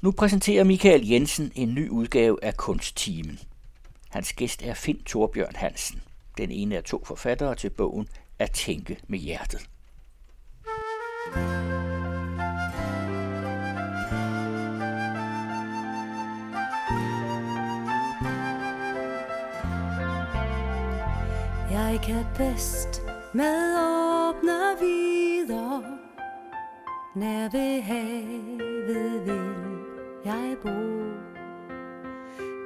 Nu præsenterer Michael Jensen en ny udgave af Kunsttimen. Hans gæst er Finn Torbjørn Hansen, den ene af to forfattere til bogen At tænke med hjertet. Jeg kan bedst med åbne videre Nær ved havet vil jeg bo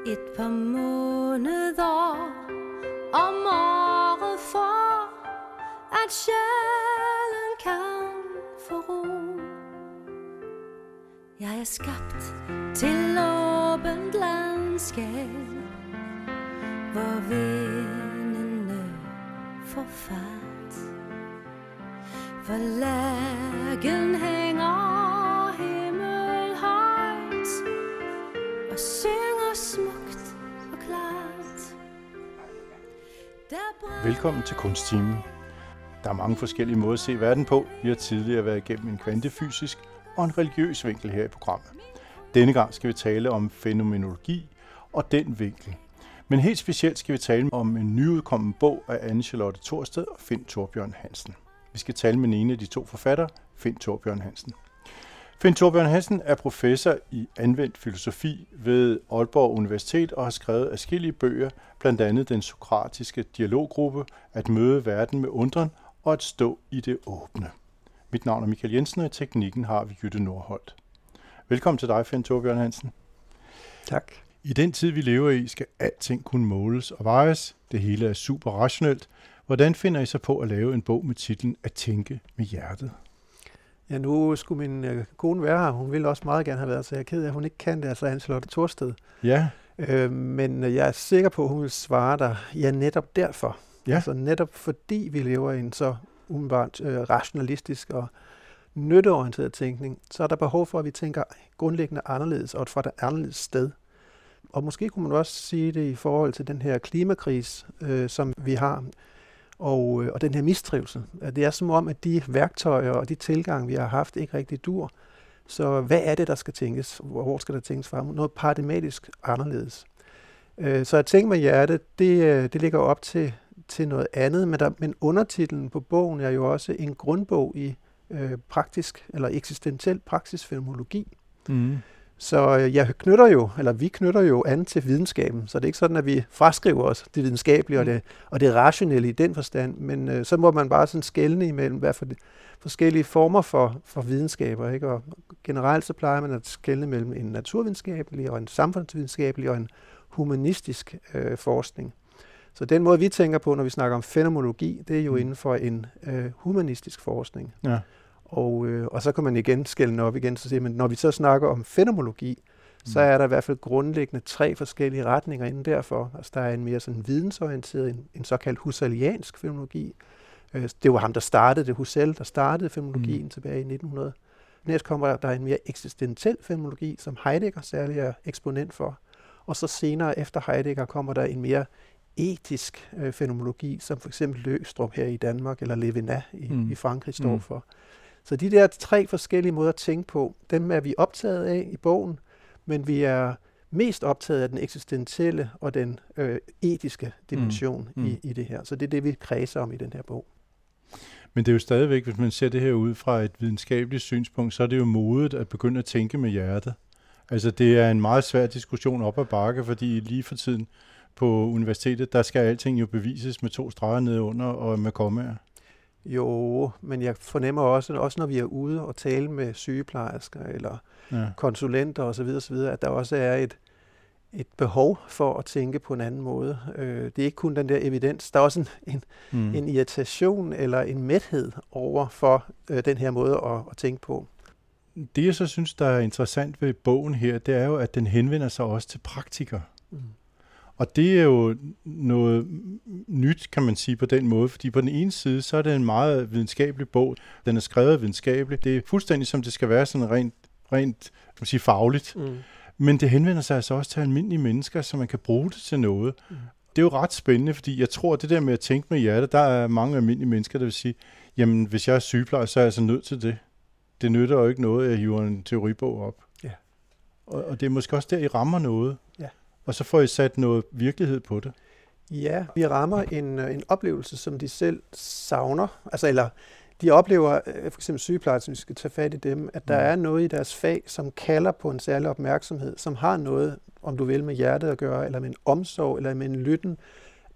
Et par måneder om året for At sjælen kan få ro. Jeg er skabt til åbent landskab Hvor vindene får fat For lægen hænger synger smukt og klart Velkommen til Kunsttimen. Der er mange forskellige måder at se verden på. Vi har tidligere været igennem en kvantefysisk og en religiøs vinkel her i programmet. Denne gang skal vi tale om fænomenologi og den vinkel. Men helt specielt skal vi tale om en nyudkommen bog af Anne-Charlotte Thorsted og Finn Torbjørn Hansen. Vi skal tale med en af de to forfattere, Finn Torbjørn Hansen. Finn Torbjørn Hansen er professor i anvendt filosofi ved Aalborg Universitet og har skrevet adskillige bøger, blandt andet den sokratiske dialoggruppe, At møde verden med undren og At stå i det åbne. Mit navn er Michael Jensen, og i teknikken har vi Jytte Nordholt. Velkommen til dig, Finn Torbjørn Hansen. Tak. I den tid, vi lever i, skal alting kunne måles og vejes. Det hele er super rationelt. Hvordan finder I så på at lave en bog med titlen At tænke med hjertet? Ja, nu skulle min øh, kone være her. Hun ville også meget gerne have været, så jeg er ked af, at hun ikke kan det, altså Anne-Charlotte Thorsted. Ja, Øh, men øh, jeg er sikker på, at hun vil svare dig, ja, netop derfor. Ja. Altså netop fordi vi lever i en så umiddelbart øh, rationalistisk og nytteorienteret tænkning, så er der behov for, at vi tænker grundlæggende anderledes og fra et anderledes sted. Og måske kunne man også sige det i forhold til den her klimakris, øh, som vi har, og, øh, og den her mistrivsel. Det er som om, at de værktøjer og de tilgang, vi har haft, ikke rigtig dur. Så hvad er det, der skal tænkes? Hvor skal der tænkes frem? Noget paradigmatisk anderledes. Øh, så at tænke med hjertet, det, øh, det ligger op til, til noget andet, men, der, men undertitlen på bogen er jo også en grundbog i øh, praktisk eller eksistentiel praksisfenomenologi. mm. Så øh, jeg knytter jo, eller vi knytter jo an til videnskaben, så det er ikke sådan, at vi fraskriver os det videnskabelige og, det, og det rationelle i den forstand, men øh, så må man bare sådan skelne imellem, hvad for de forskellige former for, for videnskaber, ikke? og generelt så plejer man at skelne mellem en naturvidenskabelig og en samfundsvidenskabelig og en humanistisk øh, forskning. Så den måde, vi tænker på, når vi snakker om fænomenologi, det er jo Mm. inden for en øh, humanistisk forskning. ja. Og, øh, og så kan man igen skælne op igen, så siger man, når vi så snakker om fænomenologi, så Mm. er der i hvert fald grundlæggende tre forskellige retninger inden derfor. Altså der er en mere sådan vidensorienteret, en, en såkaldt husserliansk fænomenologi. Øh, det var ham, der startede det, Husserl, der startede fænomenologien Mm. tilbage i 1900. Næst kommer der en mere eksistentiel fænomenologi, som Heidegger særlig er eksponent for. Og så senere efter Heidegger kommer der en mere etisk øh, fænomenologi, som for eksempel Løgstrup her i Danmark, eller Levinas i, Mm. i Frankrig står mm. for. Så de der tre forskellige måder at tænke på, dem er vi optaget af i bogen, men vi er mest optaget af den eksistentielle og den øh, etiske dimension Mm. mm. I, i det her. Så det er det, vi kredser om i den her bog. Men det er jo stadigvæk, hvis man ser det her ud fra et videnskabeligt synspunkt, så er det jo modet at begynde at tænke med hjertet. Altså det er en meget svær diskussion op ad bakke, fordi lige for tiden på universitetet, der skal alting jo bevises med to streger nede under og med kommaer. Jo, men jeg fornemmer også, også når vi er ude og tale med sygeplejersker eller Ja. konsulenter osv., osv., at der også er et, et behov for at tænke på en anden måde. Øh, det er ikke kun den der evidens, der er også en, en, Mm. en irritation eller en mæthed over for øh, den her måde at, at tænke på. Det jeg så synes, der er interessant ved bogen her, det er jo, at den henvender sig også til praktikere. Mm. Og det er jo noget nyt, kan man sige på den måde, fordi på den ene side, så er det en meget videnskabelig bog. Den er skrevet videnskabeligt. Det er fuldstændig som det skal være sådan rent, rent kan man sige, fagligt. Mm. Men det henvender sig altså også til almindelige mennesker, så man kan bruge det til noget. Mm. Det er jo ret spændende, fordi jeg tror, at det der med at tænke med hjertet, der er mange almindelige mennesker, der vil sige, jamen hvis jeg er sygeplejer, så er jeg altså nødt til det. Det nytter jo ikke noget, at jeg hiver en teoribog op. Ja. Og, og det er måske også der, I rammer noget. Ja. Og så får I sat noget virkelighed på det. Ja, vi rammer en, øh, en oplevelse, som de selv savner. Altså, eller de oplever, øh, for eksempel sygeplejersker, vi skal tage fat i dem, at der Mm. er noget i deres fag, som kalder på en særlig opmærksomhed, som har noget, om du vil, med hjertet at gøre, eller med en omsorg, eller med en lytten,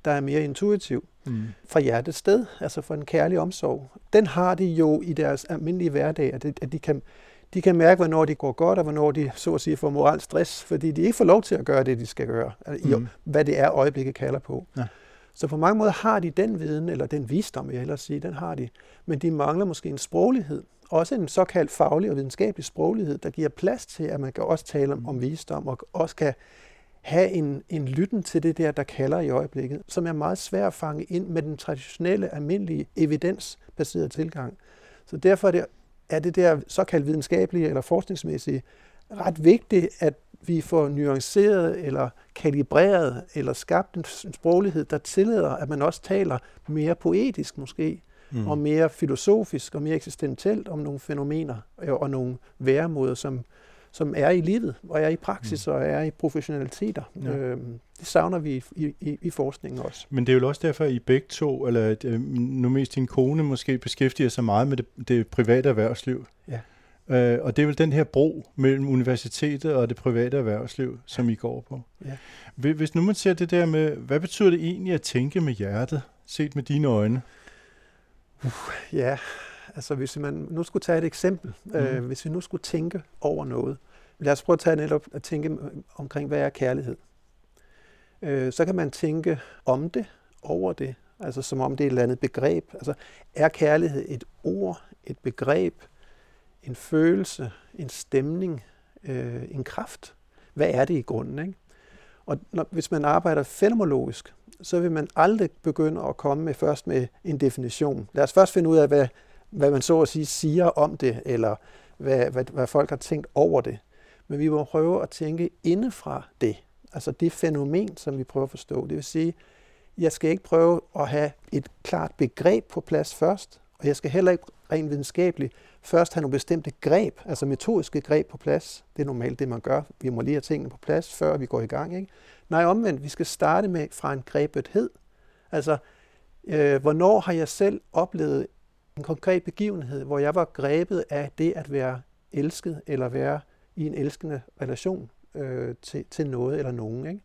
der er mere intuitiv Mm. fra hjertets sted, altså for en kærlig omsorg. Den har de jo i deres almindelige hverdag, at, det, at de, kan, de kan mærke, hvornår de går godt, og hvornår de, så at sige, får moral stress, fordi de ikke får lov til at gøre det, de skal gøre, altså, Mm. hvad det er, øjeblikket kalder på. Ja. Så på mange måder har de den viden, eller den visdom, jeg hellere sige, den har de. Men de mangler måske en sproglighed. Også en såkaldt faglig og videnskabelig sproglighed, der giver plads til, at man kan også tale om, om visdom, og også kan have en, en lytten til det der, der kalder i øjeblikket, som er meget svært at fange ind med den traditionelle, almindelige, evidensbaserede tilgang. Så derfor er det, er det der såkaldt videnskabelige eller forskningsmæssige ret vigtigt, at vi får nuanceret eller kalibreret eller skabt en sproglighed, der tillader, at man også taler mere poetisk måske, mm. og mere filosofisk og mere eksistentielt om nogle fænomener øh, og nogle væremåder, som, som er i livet, og er i praksis, mm. og er i professionaliteter. Ja. Øhm, det savner vi i, i, i forskningen også. Men det er jo også derfor, at I begge to, eller at, øh, nu mest din kone, måske beskæftiger sig meget med det, det private erhvervsliv. Ja. Øh, og det er vel den her bro mellem universitetet og det private erhvervsliv, som I går på. Ja. Hvis- nu man ser det der med, hvad betyder det egentlig at tænke med hjertet, set med dine øjne? Ja, altså hvis man nu skulle tage et eksempel, mm. øh, hvis vi nu skulle tænke over noget. Lad os prøve at tage netop at tænke omkring, hvad er kærlighed? Øh, så kan man tænke om det, over det, altså som om det er et eller andet begreb. Altså er kærlighed et ord, et begreb, en følelse, en stemning, øh, en kraft? Hvad er det i grunden? Ikke? Og når, hvis man arbejder fenomenologisk, så vil man aldrig begynde at komme med først med en definition. Lad os først finde ud af, hvad, hvad man så at sige siger om det, eller hvad, hvad, hvad folk har tænkt over det. Men vi må prøve at tænke indefra det, altså det fænomen, som vi prøver at forstå. Det vil sige, jeg skal ikke prøve at have et klart begreb på plads først, og jeg skal heller ikke rent videnskabeligt først have nogle bestemte greb, altså metodiske greb på plads. Det er normalt det, man gør. Vi må lige have tingene på plads, før vi går i gang. Ikke? Nej, omvendt, vi skal starte med fra en grebethed. Altså, øh, hvornår har jeg selv oplevet en konkret begivenhed, hvor jeg var grebet af det at være elsket, eller være i en elskende relation øh, til, til noget eller nogen. Ikke?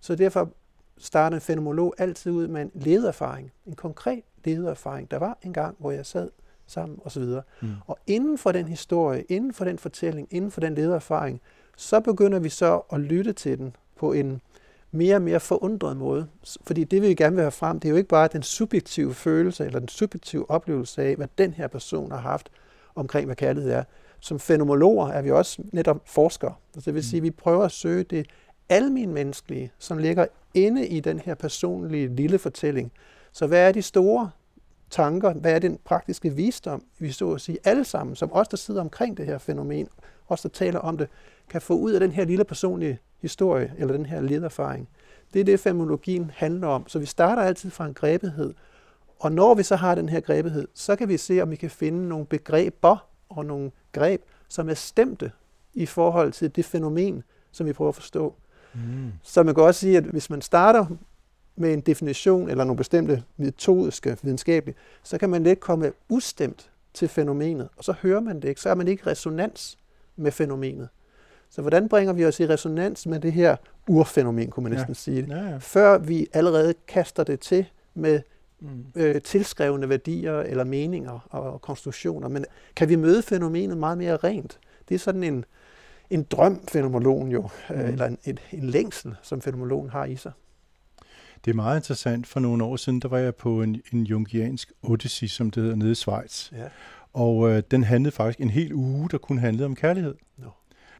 Så derfor starter en fænomenolog altid ud med en ledererfaring, en konkret ledererfaring. Der var en gang, hvor jeg sad sammen osv. Mm. Og inden for den historie, inden for den fortælling, inden for den ledererfaring, så begynder vi så at lytte til den på en mere og mere forundret måde. Fordi det, vi gerne vil have frem, det er jo ikke bare den subjektive følelse eller den subjektive oplevelse af, hvad den her person har haft omkring, hvad kærlighed er. Som fænomenologer er vi også netop forskere. Altså det vil sige, at vi prøver at søge det almen menneskelige, som ligger inde i den her personlige lille fortælling. Så hvad er de store tanker, hvad er den praktiske visdom, vi så at sige alle sammen, som os, der sidder omkring det her fænomen, os, der taler om det, kan få ud af den her lille personlige historie, eller den her ledererfaring. Det er det, fænomenologien handler om. Så vi starter altid fra en grebethed, og når vi så har den her grebethed, så kan vi se, om vi kan finde nogle begreber og nogle greb, som er stemte i forhold til det fænomen, som vi prøver at forstå. Mm. Så man kan også sige, at hvis man starter med en definition eller nogle bestemte metodiske, videnskabelige, så kan man let komme ustemt til fænomenet, og så hører man det ikke. Så er man ikke resonans med fænomenet. Så hvordan bringer vi os i resonans med det her urfænomen, kunne man Ja. næsten sige, Ja, ja. før vi allerede kaster det til med Mm. øh, tilskrevne værdier eller meninger og konstruktioner. Men kan vi møde fænomenet meget mere rent? Det er sådan en, en drøm, fænomenologen jo, øh, Mhm. eller en, en, en længsel, som fænomenologen har i sig. Det er meget interessant. For nogle år siden, der var jeg på en, en jungiansk odyssey, som det hedder, nede i Schweiz. Ja. Og øh, den handlede faktisk en hel uge, der kun handlede om kærlighed. Nå.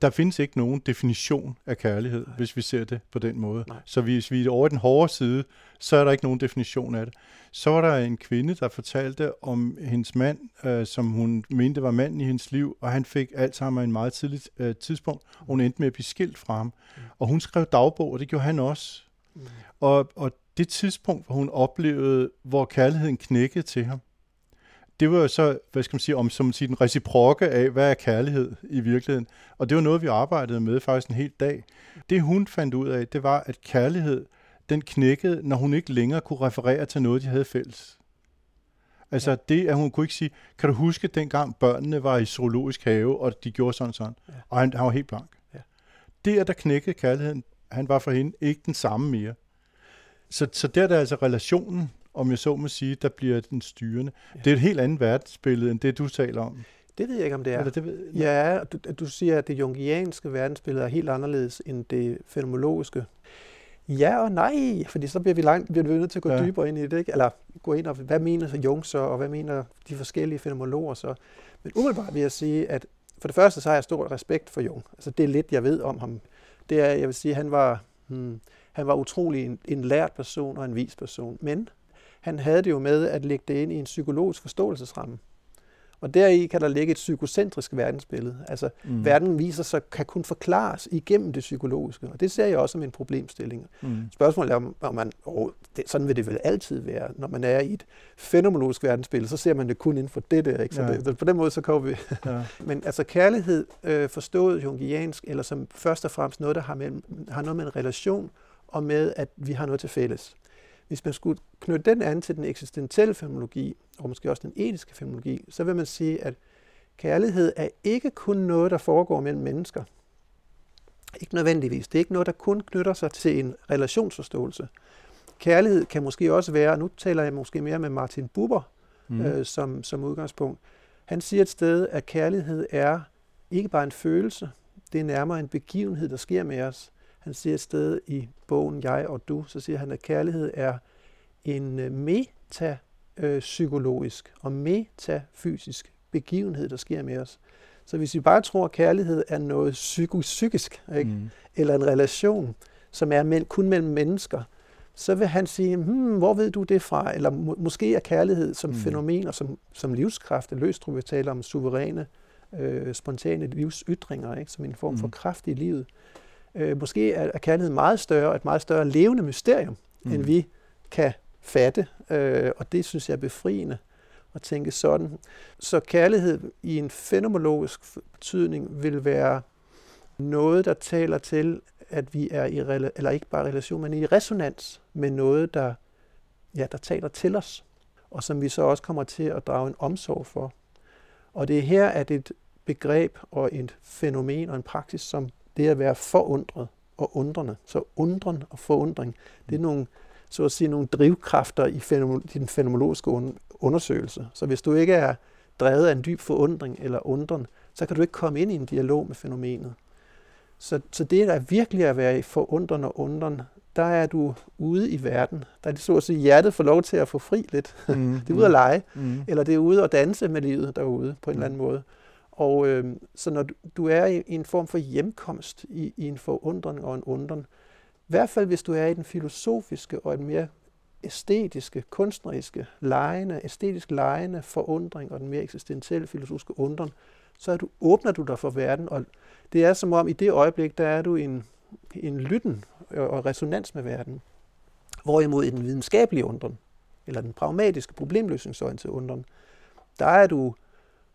Der findes ikke nogen definition af kærlighed, Nej. Hvis vi ser det på den måde. Nej. Så hvis vi er over den hårde side, så er der ikke nogen definition af det. Så var der en kvinde, der fortalte om hendes mand, øh, som hun mente var manden i hendes liv, og han fik Alzheimer i en meget tidligt øh, tidspunkt. Og hun endte med at blive skilt fra ham. Mm. Og hun skrev dagbog, og det gjorde han også. Mm. Og, og det tidspunkt, hvor hun oplevede, hvor kærligheden knækkede til ham, det var jo så, hvad skal man sige, om som man siger, den reciprokke af, hvad er kærlighed i virkeligheden. Og det var noget, vi arbejdede med faktisk en hel dag. Det hun fandt ud af, det var, at kærlighed, den knækkede, når hun ikke længere kunne referere til noget, de havde fælles. Altså ja. det, at hun kunne ikke sige, kan du huske dengang børnene var i zoologisk have, og de gjorde sådan sådan, ja. og han, han var helt blank. Ja. Det, at der knækkede kærligheden, han var for hende ikke den samme mere. Så, så der er der altså relationen, om jeg så må sige, der bliver den styrende. Ja. Det er et helt andet verdensbillede, end det du taler om. Det ved jeg ikke, om det er. Eller det ved, ja, du, du siger, at det jungianske verdensbillede er helt anderledes end det fenomenologiske. Ja og nej, fordi så bliver vi, langt, bliver vi nødt til at gå ja. dybere ind i det, ikke? eller gå ind og, hvad mener Jung så, og hvad mener de forskellige fenomenologer så. Men umiddelbart vil jeg sige, at for det første så har jeg stor respekt for Jung. Altså det er lidt, jeg ved om ham. Det er, jeg vil sige, han var, hmm, han var utrolig en, en lært person og en vis person. Men han havde det jo med at lægge det ind i en psykologisk forståelsesramme. Og deri kan der ligge et psykocentrisk verdensbillede. Altså, mm. verden viser sig, kan kun forklares igennem det psykologiske. Og det ser jeg også som en problemstilling. Mm. Spørgsmålet er, om man, oh, det, sådan vil det vel altid være. Når man er i et fænomenologisk verdensbillede, så ser man det kun inden for det der. Ikke? Så ja. det, på den måde, så kommer vi... Ja. Men altså kærlighed, øh, forstået jungiansk, eller som først og fremmest noget, der har, med, har noget med en relation, og med, at vi har noget til fælles. Hvis man skulle knytte den an til den eksistentielle fenomenologi, og måske også den etiske fenomenologi, så vil man sige, at kærlighed er ikke kun noget, der foregår mellem mennesker. Ikke nødvendigvis. Det er ikke noget, der kun knytter sig til en relationsforståelse. Kærlighed kan måske også være, og nu taler jeg måske mere med Martin Buber mm. øh, som, som udgangspunkt. Han siger et sted, at kærlighed er ikke bare en følelse, det er nærmere en begivenhed, der sker med os. Han siger et sted i bogen Jeg og Du, så siger han, at kærlighed er en øh, metapsykologisk og metafysisk begivenhed, der sker med os. Så hvis vi bare tror, at kærlighed er noget psykisk, ikke? Mm. eller en relation, som er mellem, kun mellem mennesker, så vil han sige, hmm, hvor ved du det fra? Eller må, måske er kærlighed som mm. fænomen og som, som livskraft, Løstrup vil tale om suveræne, øh, spontane livsytringer, ikke? som en form for mm. kraft i livet. Øh, måske er, er kærlighed meget større, et meget større levende mysterium, mm. end vi kan fatte, øh, og det synes jeg er befriende at tænke sådan. Så kærlighed i en fenomenologisk betydning vil være noget, der taler til, at vi er i, eller ikke bare relation, men i resonans med noget, der, ja, der taler til os, og som vi så også kommer til at drage en omsorg for. Og det er her, at et begreb og et fænomen og en praksis som det at være forundret og undrende. Så undren og forundring, det er nogle, så at sige, nogle drivkræfter i, den fænomenologiske undersøgelse. Så hvis du ikke er drevet af en dyb forundring eller undren, så kan du ikke komme ind i en dialog med fænomenet. Så, så det der virkelig at være i forundren og undren, der er du ude i verden. Der er det så at sige, hjertet får lov til at få fri lidt. Mm, det er ude at lege, mm. eller det er ude at danse med livet derude på en mm. eller anden måde. Og øh, så når du, du er i, i en form for hjemkomst, i, i en forundring og en undren, i hvert fald hvis du er i den filosofiske og en mere æstetiske, kunstneriske, lejende, æstetisk lejende forundring og den mere eksistentielle filosofiske undren, så er du, åbner du dig for verden, og det er som om i det øjeblik, der er du i en, en lytten og resonans med verden. Hvorimod i den videnskabelige undren, eller den pragmatiske problemløsningsorienterede undren, der er du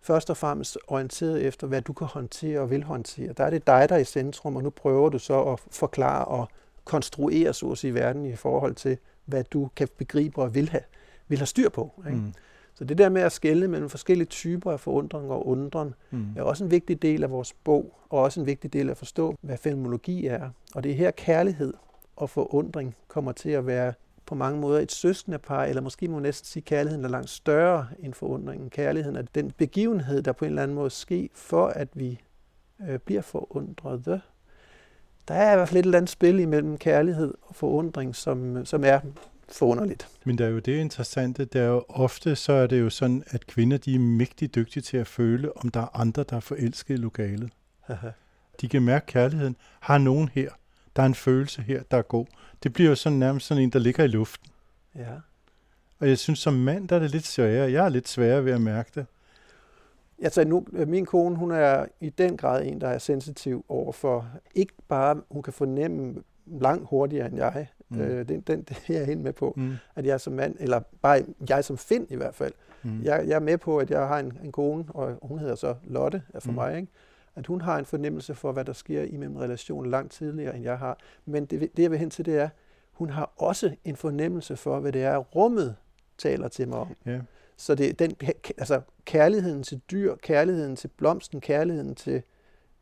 først og fremmest orienteret efter, hvad du kan håndtere og vil håndtere. Der er det dig, der er i centrum, og nu prøver du så at forklare og konstruere så at sige, verden i forhold til, hvad du kan begribe og vil have, vil have styr på. Ikke? Mm. Så det der med at skelne mellem forskellige typer af forundring og undren, mm. er også en vigtig del af vores bog, og også en vigtig del af at forstå, hvad fenomenologi er. Og det er her kærlighed og forundring kommer til at være på mange måder et søskende par, eller måske må man næsten sige, at kærligheden er langt større end forundringen. Kærligheden er den begivenhed, der på en eller anden måde sker, for at vi øh, bliver forundrede. Der er i hvert fald et eller andet spil imellem kærlighed og forundring, som, som er forunderligt. Men der er jo det interessante, der er jo ofte, så er det jo sådan, at kvinder de er mægtig dygtige til at føle, om der er andre, der er forelskede i lokalet. de kan mærke kærligheden. Har nogen her? Der er en følelse her, der er god. Det bliver jo sådan nærmest sådan en, der ligger i luften. Ja. Og jeg synes, som mand, der er det lidt sværere. Jeg er lidt sværere ved at mærke det. Altså nu, min kone, hun er i den grad en, der er sensitiv over for, ikke bare hun kan fornemme langt hurtigere end jeg. Mm. Øh, den, den, det er jeg helt med på. Mm. At jeg som mand, eller bare jeg som find i hvert fald, Mm. jeg, jeg er med på, at jeg har en, en kone, og hun hedder så Lotte for mm. mig, ikke? At hun har en fornemmelse for, hvad der sker i min relation langt tidligere, end jeg har. Men det, det jeg vil hen til, det er, hun har også en fornemmelse for, hvad det er, rummet taler til mig om. Ja. Så det er den, altså kærligheden til dyr, kærligheden til blomsten, kærligheden til,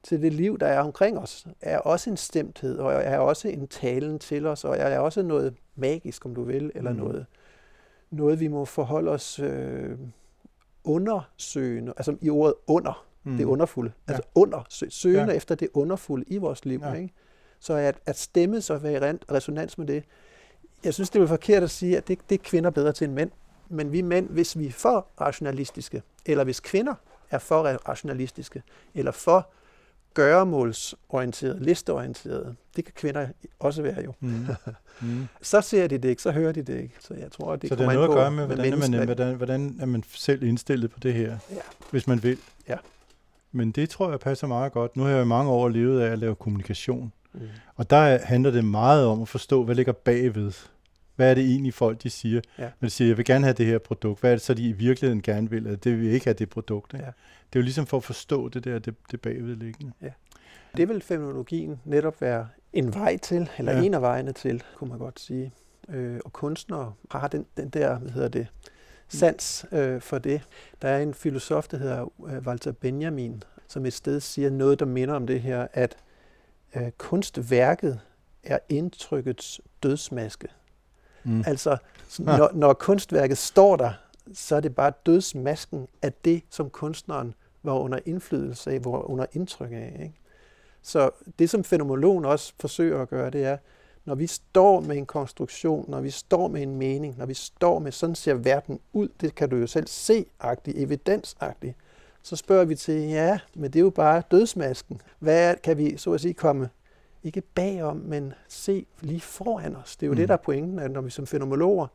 til det liv, der er omkring os, er også en stemthed, og er også en talen til os, og er også noget magisk, om du vil, eller mm. noget, noget, vi må forholde os øh, undersøgende, altså i ordet under, Mm. det underfulde, altså under, sø, søgende Ja. efter det underfulde i vores liv. Ja. Ikke? Så at, at stemme så være i ren- resonans med det, jeg synes, det er forkert at sige, at det, det er kvinder bedre til end mænd. Men vi mænd, hvis vi er for rationalistiske, eller hvis kvinder er for rationalistiske, eller for gøremålsorienterede, listeorienterede, det kan kvinder også være jo. Mm. Mm. Så ser de det ikke, så hører de det ikke. Så jeg tror, at det Så det er an noget at gøre med, hvordan er, man, hvordan, hvordan er man selv indstillet på det her, Ja. hvis man vil. Ja. Men det tror jeg passer meget godt. Nu har jeg i mange år levet af at lave kommunikation. Mm. Og der er- handler det meget om at forstå, hvad ligger bagved. Hvad er det egentlig folk, de siger? Ja. Når de siger, jeg vil gerne have det her produkt. Hvad er det så, de i virkeligheden gerne vil? Eller det vil ikke have det produkt. Ikke? Ja. Det er jo ligesom for at forstå det der, det, det bagvedliggende. Det vil fenomenologien netop være en vej til, eller Ja. ja. en af vejene til, kunne man godt sige. Øh, og kunstnere har den, den der, hvad hedder det, sans øh, for det. Der er en filosof, der hedder øh, Walter Benjamin, som et sted siger noget, der minder om det her, at øh, kunstværket er indtrykkets dødsmaske. Mm. Altså, så når, når kunstværket står der, så er det bare dødsmasken af det, som kunstneren var under indflydelse af, var under indtryk af. Ikke? Så det, som fenomenologen også forsøger at gøre, det er, når vi står med en konstruktion, når vi står med en mening, når vi står med, sådan ser verden ud, det kan du jo selv se-agtigt, evidensagtigt, så spørger vi til, ja, men det er jo bare dødsmasken. Hvad kan vi så at sige komme, ikke bagom, men se lige foran os? Det er jo. Mm. det, der er pointen, at når vi som fænomenologer,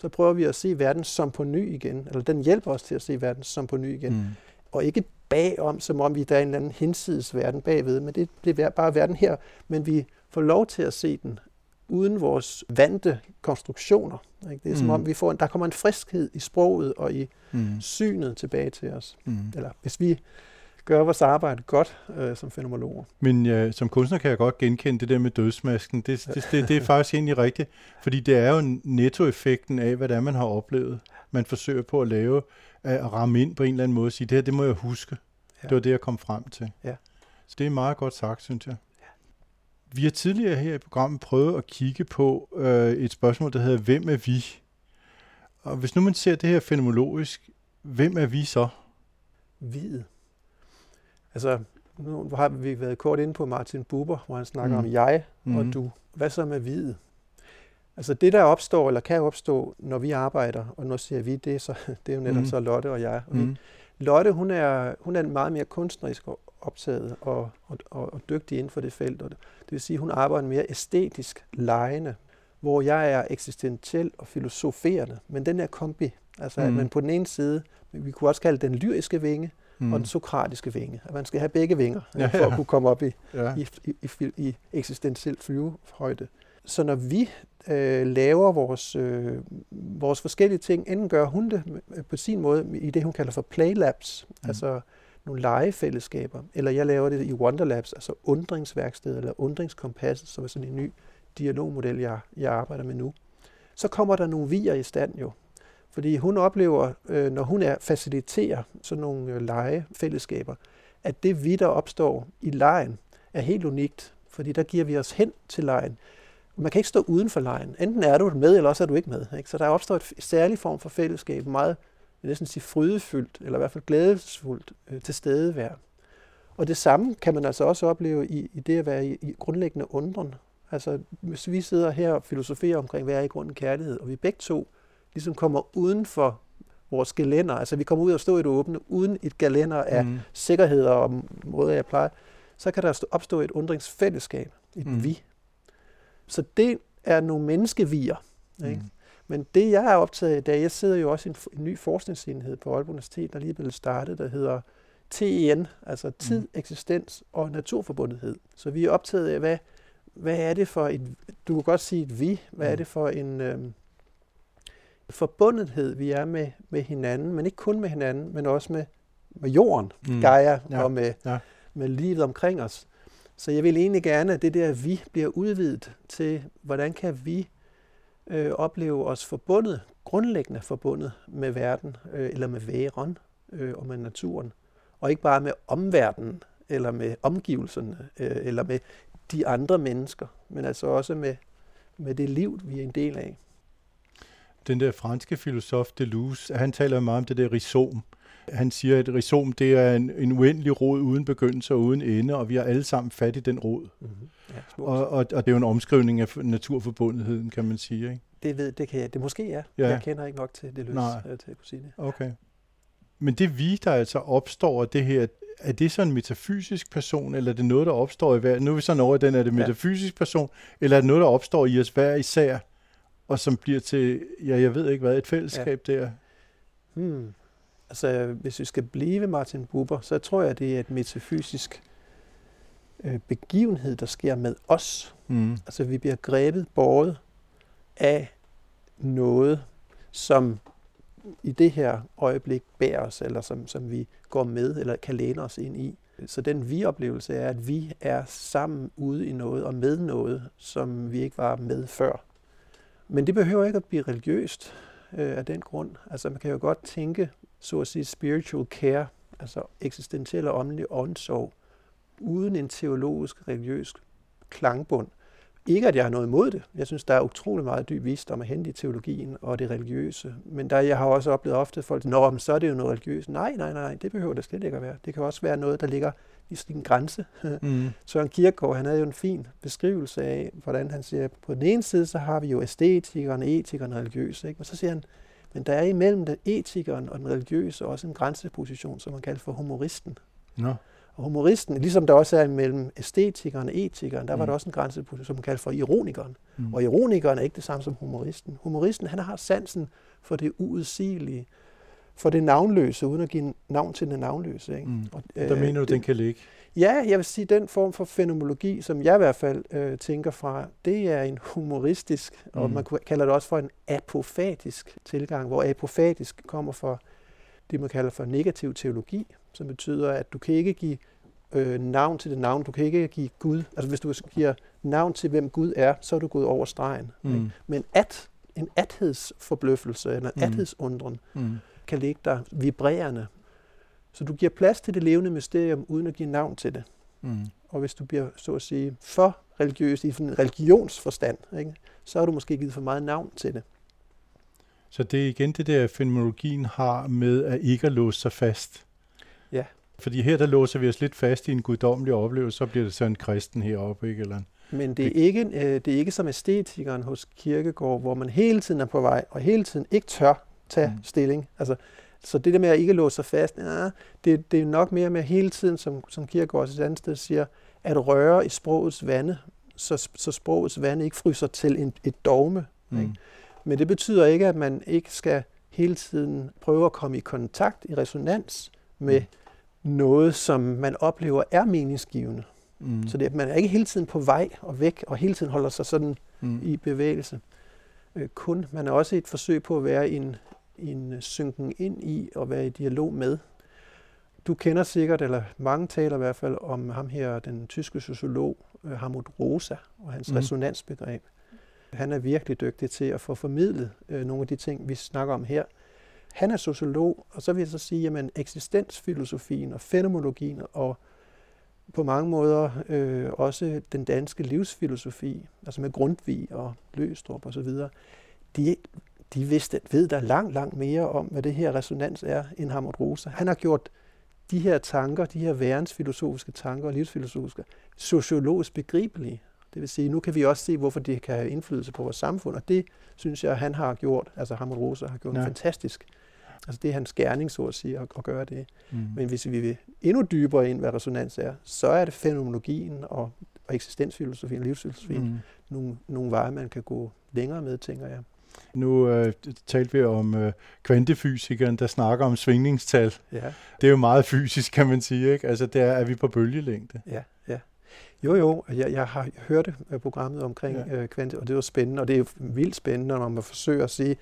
så prøver vi at se verden som på ny igen, eller den hjælper os til at se verden som på ny igen Mm. og ikke bagom, som om vi der er en eller anden hinsides verden bagved, men det, det er bare verden her, men vi får lov til at se den uden vores vante konstruktioner. Ikke? Det er som Mm. om, vi får en, der kommer en friskhed i sproget og i Mm. synet tilbage til os. Mm. Eller hvis vi gør vores arbejde godt øh, som fænomenologer. Men ja, som kunstner kan jeg godt genkende det der med dødsmasken. Det, det, det, det er faktisk egentlig rigtigt, fordi det er jo nettoeffekten af, hvad det er, man har oplevet. Man forsøger på at lave, at ramme ind på en eller anden måde og sige, det her, det må jeg huske. Ja. Det var det, jeg kom frem til. Ja. Så det er meget godt sagt, synes jeg. Vi har tidligere her i programmet prøvet at kigge på øh, et spørgsmål, der hedder, hvem er vi? Og hvis nu man ser det her fenomenologisk, hvem er vi så? Hvid. Altså, nu har vi været kort inde på Martin Buber, hvor han snakker Mm. om jeg og du. Hvad så med hvide? Altså det, der opstår, eller kan opstå, når vi arbejder, og nu siger vi, det er, så, det er jo netop Mm. så Lotte og jeg. Og vi, Mm. Lotte, hun er, hun er meget mere kunstnerisk optaget og, og, og, og dygtig inden for det felt. Og det, det vil sige, hun arbejder mere æstetisk lejende, hvor jeg er eksistentiel og filosoferende. Men den er kombi. Altså, mm. At man på den ene side, vi kunne også kalde den lyriske vinge, Mm. og den sokratiske vinge. At man skal have begge vinger, Ja, for ja. at kunne komme op i, ja. i, i, i, i eksistentiel flyvehøjde. Så når vi øh, laver vores, øh, vores forskellige ting, enten gør hun det med- på sin måde i det, hun kalder for playlabs, mm. altså nogle legefællesskaber, eller jeg laver det i Wonderlabs, altså undringsværksted eller undringskompasset, som er sådan en ny dialogmodel, jeg, jeg arbejder med nu. Så kommer der nogle vier i stand jo. Fordi hun oplever, øh, når hun er faciliterer sådan nogle øh, legefællesskaber, at det vi, der opstår i lejen, er helt unikt. Fordi der giver vi os hen til lejen. Man kan ikke stå uden for lejen. Enten er du med, eller også er du ikke med. Ikke? Så der opstår et særlig form for fællesskab, meget, vil næsten sige frydefyldt, eller i hvert fald glædesfuldt øh, til stedevær. Og det samme kan man altså også opleve i, i det at være i, i grundlæggende undren. Altså, hvis vi sidder her og filosoferer omkring, hvad er i grunden kærlighed, og vi begge to ligesom kommer uden for vores gelænder, altså vi kommer ud og stå i det åbne, uden et gelænder af Mm. sikkerhed og måder, jeg plejer, så kan der stå- opstå et undringsfællesskab, et Mm. mm. vi. Så det er nogle menneskevier. Ikke? Mm. Men det, jeg er optaget af i dag, jeg sidder jo også i en, en ny forskningsenhed på Aalborg Universitet, der lige er blevet startet, der hedder TEN, altså tid, Mm. eksistens og naturforbundethed. Så vi er optaget af, hvad, hvad er det for et, du kan godt sige et vi, hvad er Mm. det for en øh, forbundethed, vi er med, med hinanden, men ikke kun med hinanden, men også med, med jorden, mm. Gaia, Ja. og med, Ja. med livet omkring os. Så jeg vil egentlig gerne, at det der vi bliver udvidet til, hvordan kan vi øh, opleve os forbundet, grundlæggende forbundet med verden, øh, eller med væren øh, og med naturen, og ikke bare med omverdenen, eller med omgivelserne, øh, eller med de andre mennesker, men altså også med, med det liv, vi er en del af. Den der franske filosof Deleuze, han taler meget om det der rhizom. Han siger, at rhizom det er en, en uendelig rod uden begyndelse og uden ende, og vi har alle sammen fat i den rod. Mm-hmm. Ja, smukt. Og, og, og det er jo en omskrivning af naturforbundetheden, kan man sige. Ikke? det ved det kan jeg, det måske er. Ja. Jeg kender ikke nok til det løs, Nej. øh, til at kunne sige det. Okay. Men det vi, der altså opstår af det her, er det så en metafysisk person, eller er det noget, der opstår i hver? Nu er vi sådan over i den, er det en Ja. metafysisk person, eller er det noget, der opstår i os hver især, og som bliver til, ja, jeg ved ikke hvad, et fællesskab ja. der? Hmm. Altså, hvis vi skal blive Martin Buber, så tror jeg, det er et metafysisk øh, begivenhed, der sker med os. Mm. Altså, vi bliver grebet, båret af noget, som i det her øjeblik bærer os, eller som, som vi går med, eller kan læne os ind i. Så den vi-oplevelse er, at vi er sammen ude i noget, og med noget, som vi ikke var med før. Men det behøver ikke at blive religiøst øh, af den grund. Altså, man kan jo godt tænke, så at sige, spiritual care, altså eksistentiel og åndelig omsorg, uden en teologisk, religiøs klangbund. Ikke at jeg har noget imod det. Jeg synes, der er utrolig meget dyb visdom at hente i teologien og det religiøse. Men der, jeg har også oplevet ofte, folk at men så er det jo noget religiøst. Nej, nej, nej, det behøver det slet ikke at være. Det kan også være noget, der ligger i en grænse. Mm. Søren Kierkegaard, han havde jo en fin beskrivelse af, hvordan han siger, på den ene side, så har vi jo æstetikeren, etikeren og religiøse. Ikke? Men så siger han, men der er imellem den etikeren og den religiøse også en grænseposition, som man kalder for humoristen. Nå. Og humoristen, ligesom der også er imellem æstetikeren og etikeren, der var Mm. der også en grænseposition, som man kalder for ironikeren. Mm. Og ironikeren er ikke det samme som humoristen. Humoristen, han har sansen for det uudsigelige, for det navnløse, uden at give navn til det navnløse. Ikke? Mm. Og, Der mener du, det- den kan ligge? Ja, jeg vil sige, den form for fænomenologi, som jeg i hvert fald øh, tænker fra, det er en humoristisk, mm. og man kalder det også for en apofatisk tilgang, hvor apofatisk kommer fra det, man kalder for negativ teologi, som betyder, at du kan ikke give øh, navn til det navn, du kan ikke give Gud, altså hvis du giver navn til, hvem Gud er, så er du gået over stregen. Mm. Ikke? Men at, en athedsforbløffelse, eller en Mm. athedsundren, Mm. Kan ligge der vibrerende. Så du giver plads til det levende mysterium, uden at give navn til det. Mm. Og hvis du bliver, så at sige, for religiøs i sådan en religionsforstand, ikke, så har du måske givet for meget navn til det. Så det er igen det der, fænomenologien har med at ikke at låse sig fast. Ja. Fordi her, der låser vi os lidt fast i en guddommelig oplevelse, så bliver det så en kristen heroppe, ikke? Eller en, Men det er, ikke, øh, det er ikke som æstetikeren hos Kirkegård, hvor man hele tiden er på vej, og hele tiden ikke tør tage Mm. stilling. Altså, så det der med at ikke låse sig fast, ja, det, det er nok mere med hele tiden, som, som Kirkegård også et andet sted siger, at røre i sprogets vande, så, så sprogets vande ikke fryser til en, et dogme. mm. Ikke? Men det betyder ikke, at man ikke skal hele tiden prøve at komme i kontakt, i resonans med Mm. noget, som man oplever er meningsgivende. Mm. Så det, man er ikke hele tiden på vej og væk, og hele tiden holder sig sådan mm. i bevægelse. Øh, kun, man er også et forsøg på at være i en, en øh, synken ind i og være i dialog med. Du kender sikkert, eller mange taler i hvert fald, om ham her, den tyske sociolog øh, Harmut Rosa og hans mm. resonansbegreb. Han er virkelig dygtig til at få formidlet øh, nogle af de ting, vi snakker om her. Han er sociolog, og så vil jeg så sige, at eksistensfilosofien og fænomenologien og på mange måder øh, også den danske livsfilosofi, altså med Grundtvig og Løstrup og så videre, de, de vidste, ved der langt, langt mere om, hvad det her resonans er, end Hamlet Rosa. Han har gjort de her tanker, de her verdensfilosofiske tanker og livsfilosofiske, sociologisk begribelige. Det vil sige, nu kan vi også se, hvorfor det kan have indflydelse på vores samfund, og det synes jeg, han har gjort, altså Hamlet Rosa har gjort Ja. fantastisk. Altså det er hans gerning, så at sige, at, at gøre det. Mm. Men hvis vi vil endnu dybere ind, hvad resonans er, så er det fænomenologien og, og eksistensfilosofien og livsfilosofien. Mm. nogle, nogle veje, man kan gå længere med, tænker jeg. Nu øh, talte vi om øh, kvantefysikeren, der snakker om svingningstal. Ja, Det er jo meget fysisk, kan man sige. Ikke? Altså, der er vi på bølgelængde. ja, ja. Jo, jo, jeg, jeg har hørt øh, programmet omkring Ja. øh, kvante, og det var spændende, og det er jo vildt spændende, når man forsøger at sige,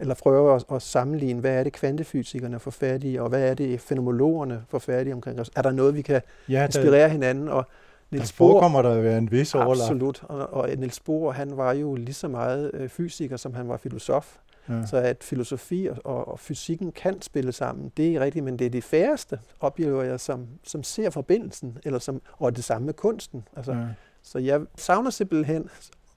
eller prøver at, at sammenligne, hvad er det kvantefysikerne får fat i, og hvad er det fænomenologerne får fat i omkring os. Er der noget, vi kan Ja, der, inspirere hinanden? Og Niels Bohr, forekommer der at være en vis overlap. absolut, og, og Niels Bohr, han var jo lige så meget øh, fysiker, som han var filosof. Ja. Så at filosofi og, og, og fysikken kan spille sammen, det er rigtigt, men det er de færreste, oplever jeg, som, som ser forbindelsen, eller som, og det samme med kunsten. Altså, Ja. Så jeg savner simpelthen,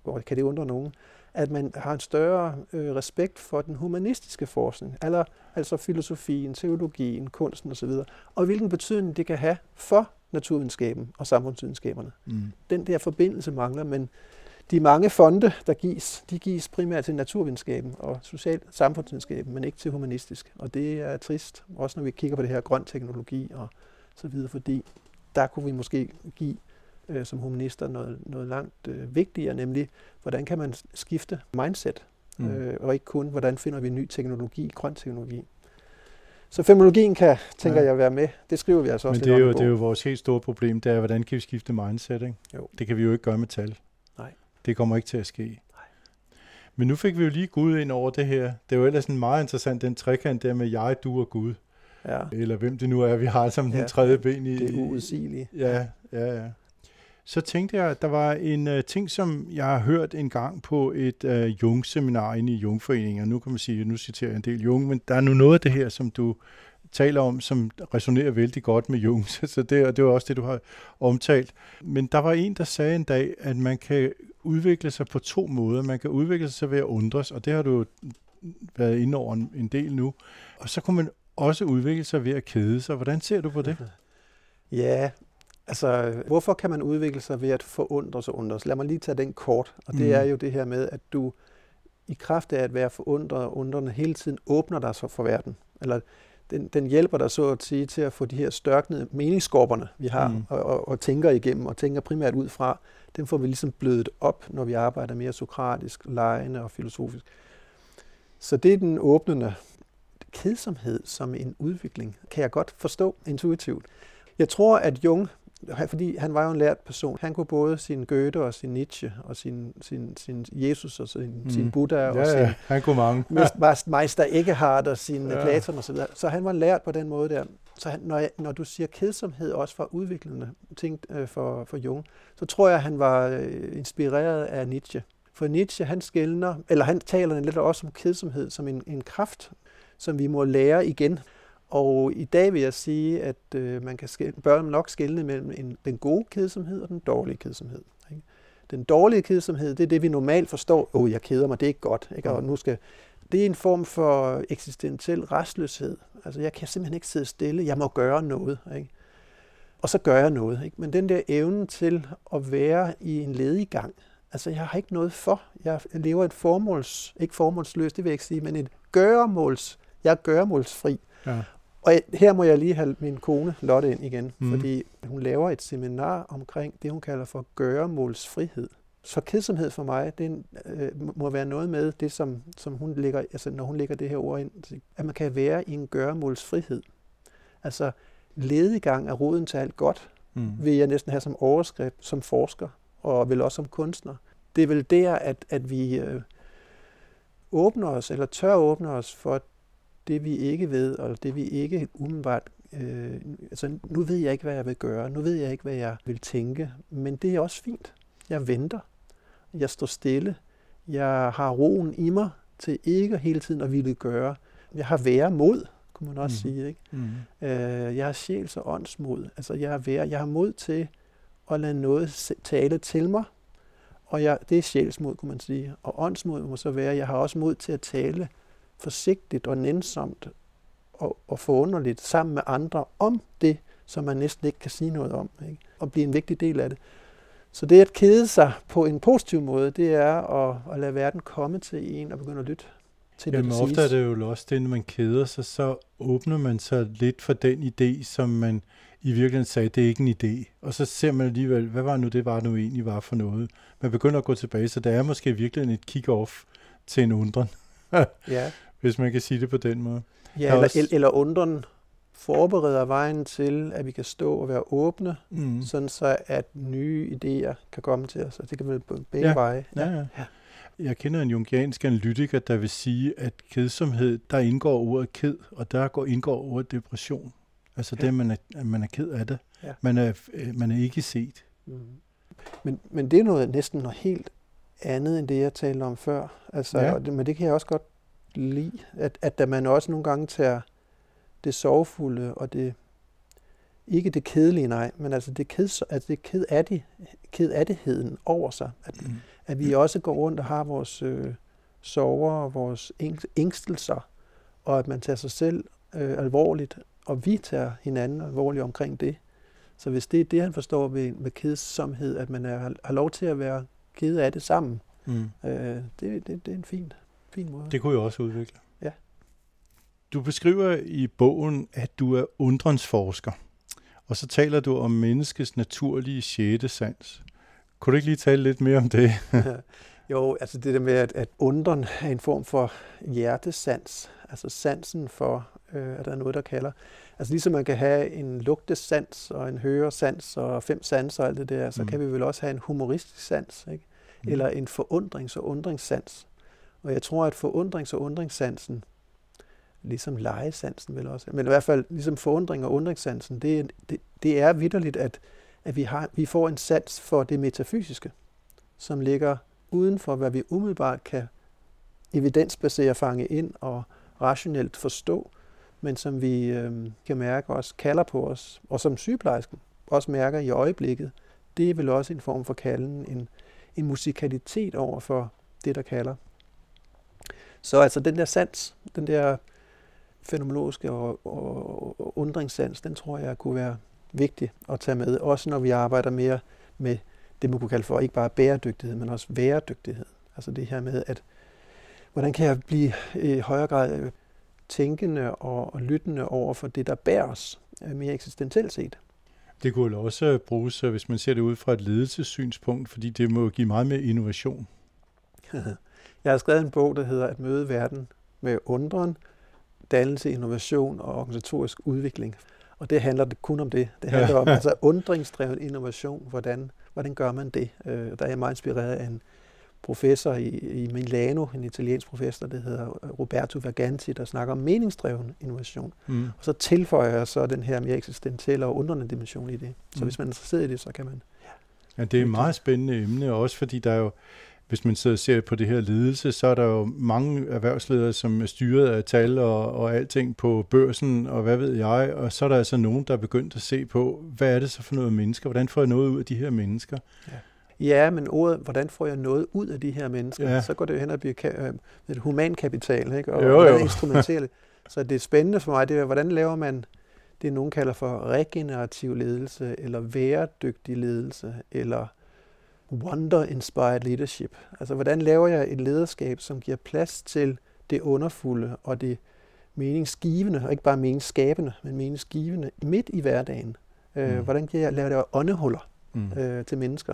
og kan det undre nogen, at man har en større øh, respekt for den humanistiske forskning, eller, altså filosofien, teologien, kunsten osv., og hvilken betydning det kan have for naturvidenskaben og samfundsvidenskaberne. Mm. Den der forbindelse mangler, men de mange fonde, der gives, de gives primært til naturvidenskaben og social samfundsvidenskaben, men ikke til humanistisk. Og det er trist, også når vi kigger på det her grøn teknologi og så videre, fordi der kunne vi måske give øh, som humanister noget, noget langt øh, vigtigere, nemlig hvordan kan man skifte mindset, Mm. øh, og ikke kun hvordan finder vi ny teknologi, grøn teknologi. Så femologien kan, tænker Ja. jeg, være med. Det skriver vi altså også Men det er, jo, det er jo vores helt store problem, det er, hvordan kan vi skifte mindset, ikke? Jo. Det kan vi jo ikke gøre med tal. Nej. Det kommer ikke til at ske. Men nu fik vi jo lige Gud ind over det her. Det er jo ellers en meget interessant, den trekant der med jeg, du og Gud. Ja, Eller hvem det nu er, vi har som ja. den tredje ben i. det er uudsigeligt. Ja, ja, ja. Så tænkte jeg, at der var en uh, ting, som jeg har hørt en gang på et uh, Jung-seminar inde i Jungforeningen. Nu kan man sige, nu citerer jeg en del Jung, men der er nu noget af det her, som du taler om, som resonerer vældig godt med Jung. Så det, og det var også det, du har omtalt. Men der var en, der sagde en dag, at man kan udvikle sig på to måder. Man kan udvikle sig ved at undres, og det har du været inde over en, en del nu. Og så kunne man også udvikle sig ved at kede sig. Hvordan ser du på det? Ja, altså, hvorfor kan man udvikle sig ved at forundres og undres? Lad mig lige tage den kort. Og det Mm. er jo det her med, at du i kraft af at være forundret og undrende hele tiden åbner dig så for verden. Eller den, den hjælper dig så at sige til at få de her størknede meningsskorperne, vi har, Mm. og, og, og tænker igennem, og tænker primært ud fra, dem får vi ligesom blødet op, når vi arbejder mere sokratisk, lejende og filosofisk. Så det er den åbnende kedsomhed som en udvikling, kan jeg godt forstå intuitivt. Jeg tror, at Jung, fordi han var jo en lært person, han kunne både sin Goethe og sin Nietzsche og sin, sin, sin Jesus og sin, Mm. sin Buddha og Ja, sin ja, han kunne mange. Mest- Meister Eckhart og sin Ja. Platon og så. Så han var lært på den måde der. Så han, når, jeg, når du siger kedsomhed også for udviklende ting øh, for, for Jung, så tror jeg, han var øh, inspireret af Nietzsche. For Nietzsche, han skældner, eller han taler lidt også om kedsomhed som en, en kraft, som vi må lære igen. Og i dag vil jeg sige, at øh, man kan skæl, bør nok skelne mellem en, den gode kedsomhed og den dårlige kedsomhed. Ikke? Den dårlige kedsomhed, det er det, vi normalt forstår. Åh, oh, jeg keder mig, det er ikke godt. Ikke? Og nu skal, det er en form for eksistentiel restløshed. Altså, jeg kan simpelthen ikke sidde stille. Jeg må gøre noget. Ikke? Og så gør jeg noget. Ikke? Men den der evne til at være i en ledig gang, altså jeg har ikke noget for. Jeg lever et formåls, ikke formålsløst, det vil jeg ikke sige, men et gøremåls, jeg er gøremålsfri. Ja. Og her må jeg lige have min kone Lotte ind igen, mm. fordi hun laver et seminar omkring det, hun kalder for gøremålsfrihed. Så kedsomhed for mig, det øh, må være noget med det, som, som hun lægger, altså når hun lægger det her ord ind, at man kan være i en gøremålsfrihed. Altså ledegang er roden til alt godt, Mm. vil jeg næsten have som overskrift som forsker, og vel også som kunstner. Det er vel der, at, at vi øh, åbner os, eller tør åbne os for det, vi ikke ved, og det, vi ikke umiddelbart... Øh, altså, nu ved jeg ikke, hvad jeg vil gøre. Nu ved jeg ikke, hvad jeg vil tænke. Men det er også fint. Jeg venter. Jeg står stille. Jeg har roen i mig til ikke hele tiden at ville gøre. Jeg har være mod, kunne man også Mhm. sige. Ikke? Mm. Øh, jeg har sjæls- og åndsmod. Altså, jeg, er vær, jeg har mod til at lade noget tale til mig. Og jeg, det er sjælsmod, kunne man sige. Og åndsmod må så være, at jeg har også mod til at tale forsigtigt og nænsomt og, og forunderligt sammen med andre om det, som man næsten ikke kan sige noget om. Ikke? Og blive en vigtig del af det. Så det at kede sig på en positiv måde, det er at, at lade verden komme til en og begynde at lytte til Jamen det, der ofte er det jo også det, når man keder sig, så åbner man sig lidt for den idé, som man i virkeligheden sagde, det er ikke en idé. Og så ser man alligevel, hvad var nu det var nu egentlig var for noget. Man begynder at gå tilbage, så det er måske virkelig et kick-off til en undren, Ja, hvis man kan sige det på den måde. Ja er eller, også- eller undren forbereder vejen til, at vi kan stå og være åbne, Mm. sådan så at nye idéer kan komme til os. Og det kan vel på begge Ja. veje. Ja, ja. Ja. Jeg kender en jungiansk analytiker, der vil sige, at kedsomhed, der indgår ordet ked, og der går indgår ordet depression. Altså Ja. det, man er, at man er ked af det. Ja. Man, er, øh, man er ikke set. Mm. Men, men det er noget, næsten noget helt andet, end det, jeg talte om før. Altså, Ja. ja. det, men det kan jeg også godt lide, at, at man også nogle gange tager det sorgfulde og det, ikke det kedelige, nej, men altså det, ked, altså det ked, af det, ked af detheden over sig. At, Mm. at vi også går rundt og har vores øh, sorger og vores æng- ængstelser, og at man tager sig selv øh, alvorligt, og vi tager hinanden alvorligt omkring det. Så hvis det er det, han forstår ved, med kedsomhed, at man er, har lov til at være ked af det sammen, Mm. øh, det, det, det er en fin, fin måde. Det kunne jeg også udvikle. Ja. Du beskriver i bogen, at du er undrensforsker, og så taler du om menneskets naturlige sjette sans. Kunne du ikke lige tale lidt mere om det? jo, altså det der med, at, at undren er en form for hjertesans, altså sansen for, øh, at der er noget, der kalder. Altså ligesom man kan have en lugtesans og en høresans og fem sanser og alt det der, så Mm. mm. kan vi vel også have en humoristisk sans, ikke? eller en forundrings- og undringssans. Og jeg tror, at forundrings- og undringssansen, ligesom legesansen vel også, men i hvert fald ligesom forundring og undringssansen, det, det, det er vidderligt, at, at vi, har, vi får en sans for det metafysiske, som ligger uden for, hvad vi umiddelbart kan evidensbasere fange ind og rationelt forstå, men som vi øh, kan mærke også kalder på os, og som sygeplejersken også mærker i øjeblikket, det er vel også en form for kalden, en, en musikalitet over for det, der kalder. Så altså den der sans, den der fænomenologiske og, og, og undringssans, den tror jeg kunne være vigtig at tage med, også når vi arbejder mere med det, man kunne kalde for ikke bare bæredygtighed, men også væredygtighed. Altså det her med, at hvordan kan jeg blive i højere grad øh, tænkende og, og lyttende over for det, der bærer os øh, mere eksistentielt set. Det kunne jo også bruges, øh, hvis man ser det ud fra et ledelsessynspunkt, fordi det må give meget mere innovation. Jeg har skrevet en bog, der hedder At møde verden med undren, dannelse, innovation og organisatorisk udvikling. Og det handler kun om det. Det handler Ja. ja. om altså undringsdrevet innovation. Hvordan, hvordan gør man det? Øh, der er jeg meget inspireret af en professor i, i Milano, en italiensk professor, der hedder Roberto Vaganti, der snakker om meningsdreven innovation. Mm. Og så tilføjer jeg så den her mere eksistentielle og undrende dimension i det. Så Mm. hvis man er interesseret i det, så kan man. Ja, det er et meget spændende emne, også fordi der er jo, hvis man sidder og ser på det her ledelse, så er der jo mange erhvervsledere, som er styret af tal og, og alting på børsen, og hvad ved jeg, og så er der altså nogen, der er begyndt at se på, hvad er det så for noget mennesker? Hvordan får jeg noget ud af de her mennesker? Ja, men ordet, hvordan får jeg noget ud af de her mennesker? Ja. Ja. Så går det jo hen og bliver ka- øh, et humankapital, ikke? og Jo, jo, instrumentelle. Så det er spændende for mig, det er, hvordan laver man det, nogen kalder for regenerativ ledelse, eller væredygtig ledelse, eller wonder-inspired leadership. Altså, hvordan laver jeg et lederskab, som giver plads til det underfulde og det meningsgivende, og ikke bare meningsskabende, men meningsgivende midt i hverdagen. Øh, Mm. Hvordan kan jeg lave det åndehuller Mm. øh, til mennesker,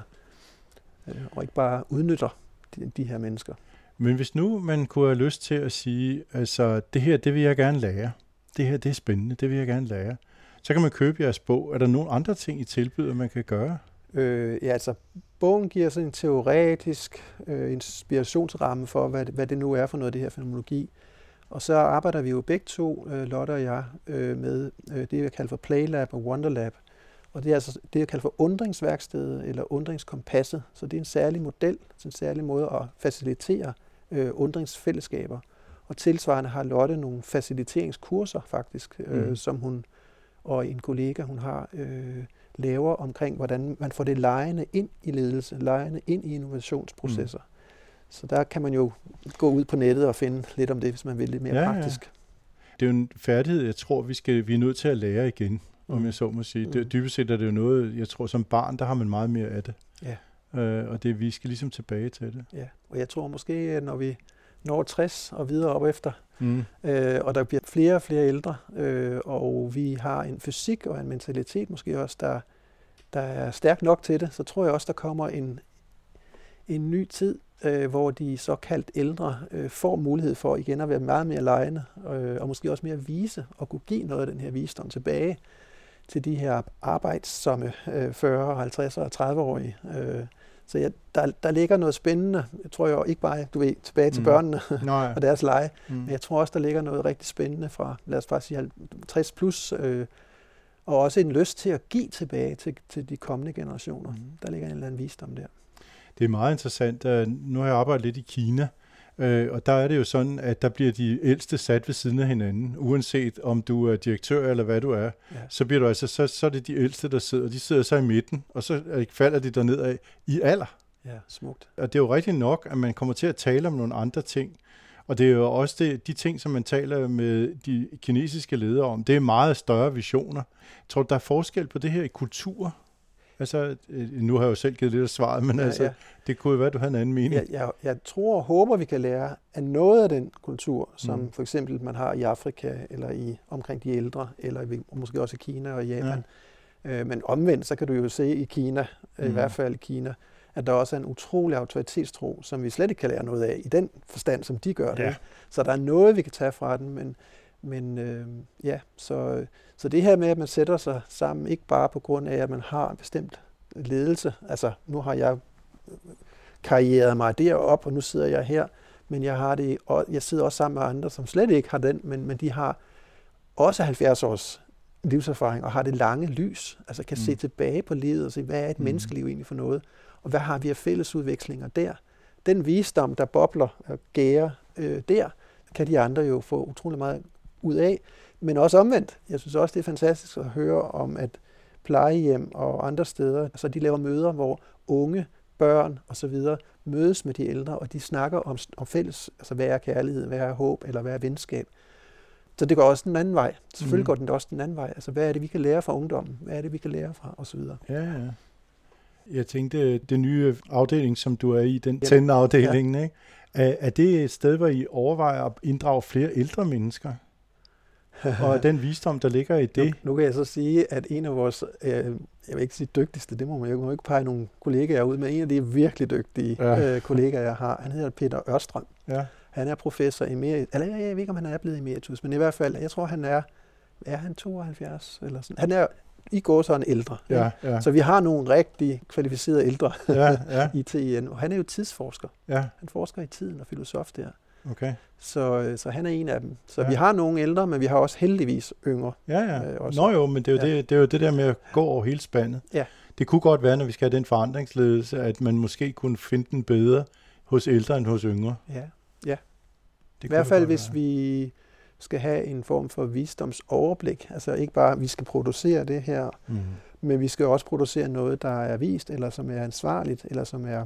øh, og ikke bare udnytter de, de her mennesker. Men hvis nu man kunne have lyst til at sige, altså det her, det vil jeg gerne lære. Det her, det er spændende, det vil jeg gerne lære. Så kan man købe jeres bog. Er der nogle andre ting, I tilbyder, man kan gøre? Øh, ja, altså, bogen giver sådan en teoretisk øh, inspirationsramme for, hvad, det- hvad det nu er for noget, det her fænomenologi. Og så arbejder vi jo begge to, øh, Lotte og jeg, øh, med øh, det, jeg kalder for Playlab og Wonderlab. Og det er altså det, jeg kalder for undringsværkstedet eller undringskompasset. Så det er en særlig model, så en særlig måde at facilitere øh, undringsfællesskaber. Og tilsvarende har Lotte nogle faciliteringskurser faktisk, øh, mm. som hun og en kollega, hun har, øh, laver omkring, hvordan man får det lejende ind i ledelse, lejende ind i innovationsprocesser. Mm. Så der kan man jo gå ud på nettet og finde lidt om det, hvis man vil lidt mere Ja, ja, ja. praktisk. Det er jo en færdighed, jeg tror, vi, skal, vi er nødt til at lære igen, om Mm. jeg så må sige. Det, Mm. dybest set er det jo noget, jeg tror som barn, der har man meget mere af det. Ja. Øh, og det, vi skal ligesom tilbage til det. Ja. Og jeg tror måske, når vi når 60 og videre op efter, Mm. øh, og der bliver flere og flere ældre, øh, og vi har en fysik og en mentalitet måske også, der, der er stærk nok til det, så tror jeg også, der kommer en, en ny tid, øh, hvor de såkaldt ældre øh, får mulighed for igen at være meget mere lejende, øh, og måske også mere vise, og kunne give noget af den her visdom tilbage til de her arbejdsomme øh, 40, 50 og 30-årige. Øh, så ja, der, der ligger noget spændende, jeg tror jo ikke bare, du ved, tilbage til mm. børnene Nej. og deres lege, mm. men jeg tror også, der ligger noget rigtig spændende fra, lad os bare sige 50 plus, øh, og også en lyst til at give tilbage til, til de kommende generationer. Mm. Der ligger en eller anden visdom der. Det er meget interessant. Nu har jeg arbejdet lidt i Kina, Øh, og der er det jo sådan, at der bliver de ældste sat ved siden af hinanden, uanset om du er direktør eller hvad du er. Ja. Så bliver du altså, så, så er det de ældste, der sidder. De sidder så i midten, og så falder de derned af i alder. Ja, smukt. Og det er jo rigtigt nok, at man kommer til at tale om nogle andre ting. Og det er jo også det, de ting, som man taler med de kinesiske ledere om. Det er meget større visioner. Jeg tror der er forskel på det her i kultur? Altså, øh, nu har jeg jo selv givet lidt af svaret, men ja, altså, ja. det kunne jo være, at du havde en anden mening. Jeg, jeg, jeg tror og håber, vi kan lære af noget af den kultur, som mm. for eksempel man har i Afrika, eller i omkring de ældre, eller i, måske også i Kina og Japan. Ja. Øh, men omvendt, så kan du jo se i Kina, mm. i hvert fald i Kina, at der også er en utrolig autoritetstro, som vi slet ikke kan lære noget af, i den forstand, som de gør det. Ja. Så der er noget, vi kan tage fra den, men, men øh, ja, så, så det her med, at man sætter sig sammen, ikke bare på grund af, at man har en bestemt ledelse, altså nu har jeg karrieret mig derop, og nu sidder jeg her, men jeg har det, og jeg sidder også sammen med andre, som slet ikke har den, men, men de har også 70 års livserfaring og har det lange lys, altså kan mm. se tilbage på livet og se, hvad er et mm. menneskeliv egentlig for noget, og hvad har vi af fælles udvekslinger der. Den visdom, der bobler og gærer øh, der, kan de andre jo få utrolig meget ud af. Men også omvendt. Jeg synes også, det er fantastisk at høre om, at plejehjem og andre steder, altså de laver møder, hvor unge, børn osv. mødes med de ældre, og de snakker om, om fælles, altså hvad er kærlighed, hvad er håb, eller hvad er venskab. Så det går også den anden vej. Selvfølgelig mm. går den også den anden vej. Altså, hvad er det, vi kan lære fra ungdommen? Hvad er det, vi kan lære fra? Og så videre. Ja, ja. Jeg tænkte, det nye afdeling, som du er i, den ja. tændeafdelingen, ja. ikke? Er, er det et sted, hvor I overvejer at inddrage flere ældre mennesker? og den visdom, der ligger i det. Nu, nu kan jeg så sige, at en af vores, øh, jeg vil ikke sige dygtigste, det må man jo ikke pege nogle kollegaer ud, men en af de virkelig dygtige ja. øh, kollegaer, jeg har, han hedder Peter Ørstrøm. Ja. Han er professor emeritus, eller jeg, jeg ved ikke, om han er blevet emeritus, men i hvert fald, jeg tror, han er, er han 72 eller sådan. Han er i går så en ældre. Ja, ja. Så vi har nogle rigtig kvalificerede ældre ja, ja. i TIN, og han er jo tidsforsker. Ja. Han forsker i tiden og filosof der. Okay. Så, øh, så han er en af dem. Så ja. vi har nogle ældre, men vi har også heldigvis yngre. Ja, ja. Øh, også. Nå jo, men det er jo, ja. det, det er jo det der med at gå over hele spandet. Ja. Det kunne godt være, når vi skal have den forandringsledelse, at man måske kunne finde den bedre hos ældre end hos yngre. Ja, ja. Det I hvert fald, hvis være. vi skal have en form for visdomsoverblik. Altså ikke bare, at vi skal producere det her, mm. men vi skal også producere noget, der er vist, eller som er ansvarligt, eller som er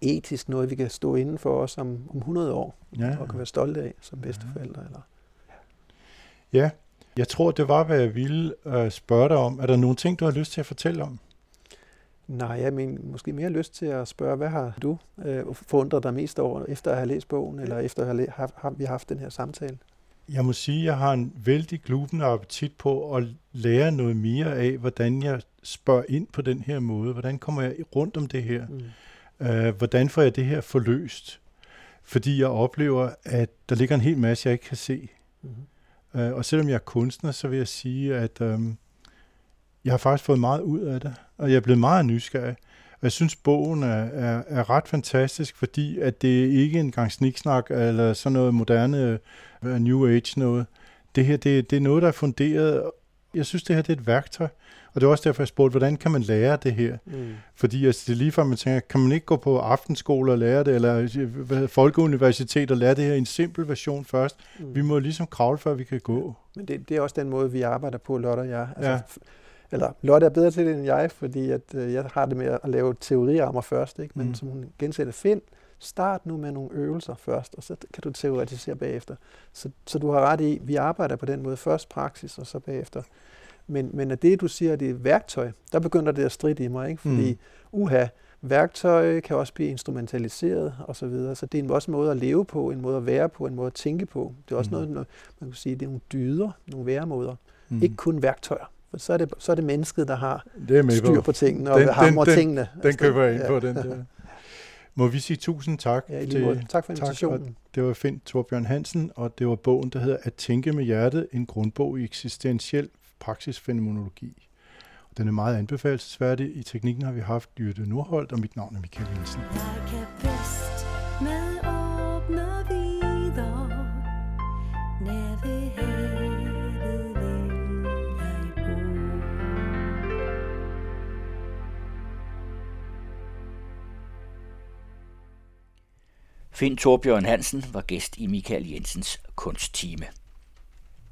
etisk noget, vi kan stå inden for os om, om 100 år, ja. og kan være stolte af som bedsteforældre. Eller, ja. ja, jeg tror, det var, hvad jeg ville uh, spørge dig om. Er der nogle ting, du har lyst til at fortælle om? Nej, jeg mener måske mere lyst til at spørge, hvad har du uh, forundret dig mest over, efter at have læst bogen, eller efter at have har, har vi haft den her samtale? Jeg må sige, at jeg har en vældig glubende appetit på at lære noget mere af, hvordan jeg spørger ind på den her måde. Hvordan kommer jeg rundt om det her? Mm. Øh, hvordan får jeg det her forløst? Fordi jeg oplever, at der ligger en hel masse, jeg ikke kan se. Mm-hmm. Øh, og selvom jeg er kunstner, så vil jeg sige, at øh, jeg har faktisk fået meget ud af det, og jeg er blevet meget nysgerrig. Og jeg synes, bogen er, er, er ret fantastisk, fordi at det ikke er engang sniksnak eller sådan noget moderne uh, New Age noget. Det her, det, det er noget, der er funderet. Jeg synes, det her det er et værktøj, og det er også derfor, jeg spurgte, hvordan kan man lære det her? Mm. Fordi altså, det er lige før, man tænker, kan man ikke gå på aftenskole og lære det, eller folkeuniversitet og lære det her i en simpel version først? Mm. Vi må ligesom kravle, før vi kan gå. Men det, det er også den måde, vi arbejder på, Lotte og jeg. Altså, ja. Eller Lotte er bedre til det end jeg, fordi at, øh, jeg har det med at lave teoriarmer først, ikke? men mm. som hun gensætter, find, start nu med nogle øvelser først, og så kan du teoretisere bagefter. Så, så du har ret i, vi arbejder på den måde, først praksis, og så bagefter men, men at det, du siger, det er værktøj, der begynder det at stride i mig, ikke? fordi mm. uha, værktøj kan også blive instrumentaliseret og så videre. Så det er også en måde at leve på, en måde at være på, en måde at tænke på. Det er også mm. noget, man kan sige, det er nogle dyder, nogle væremåder. Mm. Ikke kun værktøjer. For så er det, så er det mennesket, der har det er styr på, tingene og den, hamrer den, tingene. Den, den køber jeg ind ja. på, den der. Må vi sige tusind tak Ja, til. Tak for tak, invitationen. Det var Finn Torbjørn Hansen, og det var bogen, der hedder At tænke med hjertet, en grundbog i eksistentiel praksisfænomenologi. Den er meget anbefalesværdig. I teknikken har vi haft Jytte Nordholt, og mit navn er Michael Jensen. Jeg kan bedst med åbne vidder Nær ved havet vil jeg bo Finn Torbjørn Hansen var gæst i Michael Jensens kunsttime.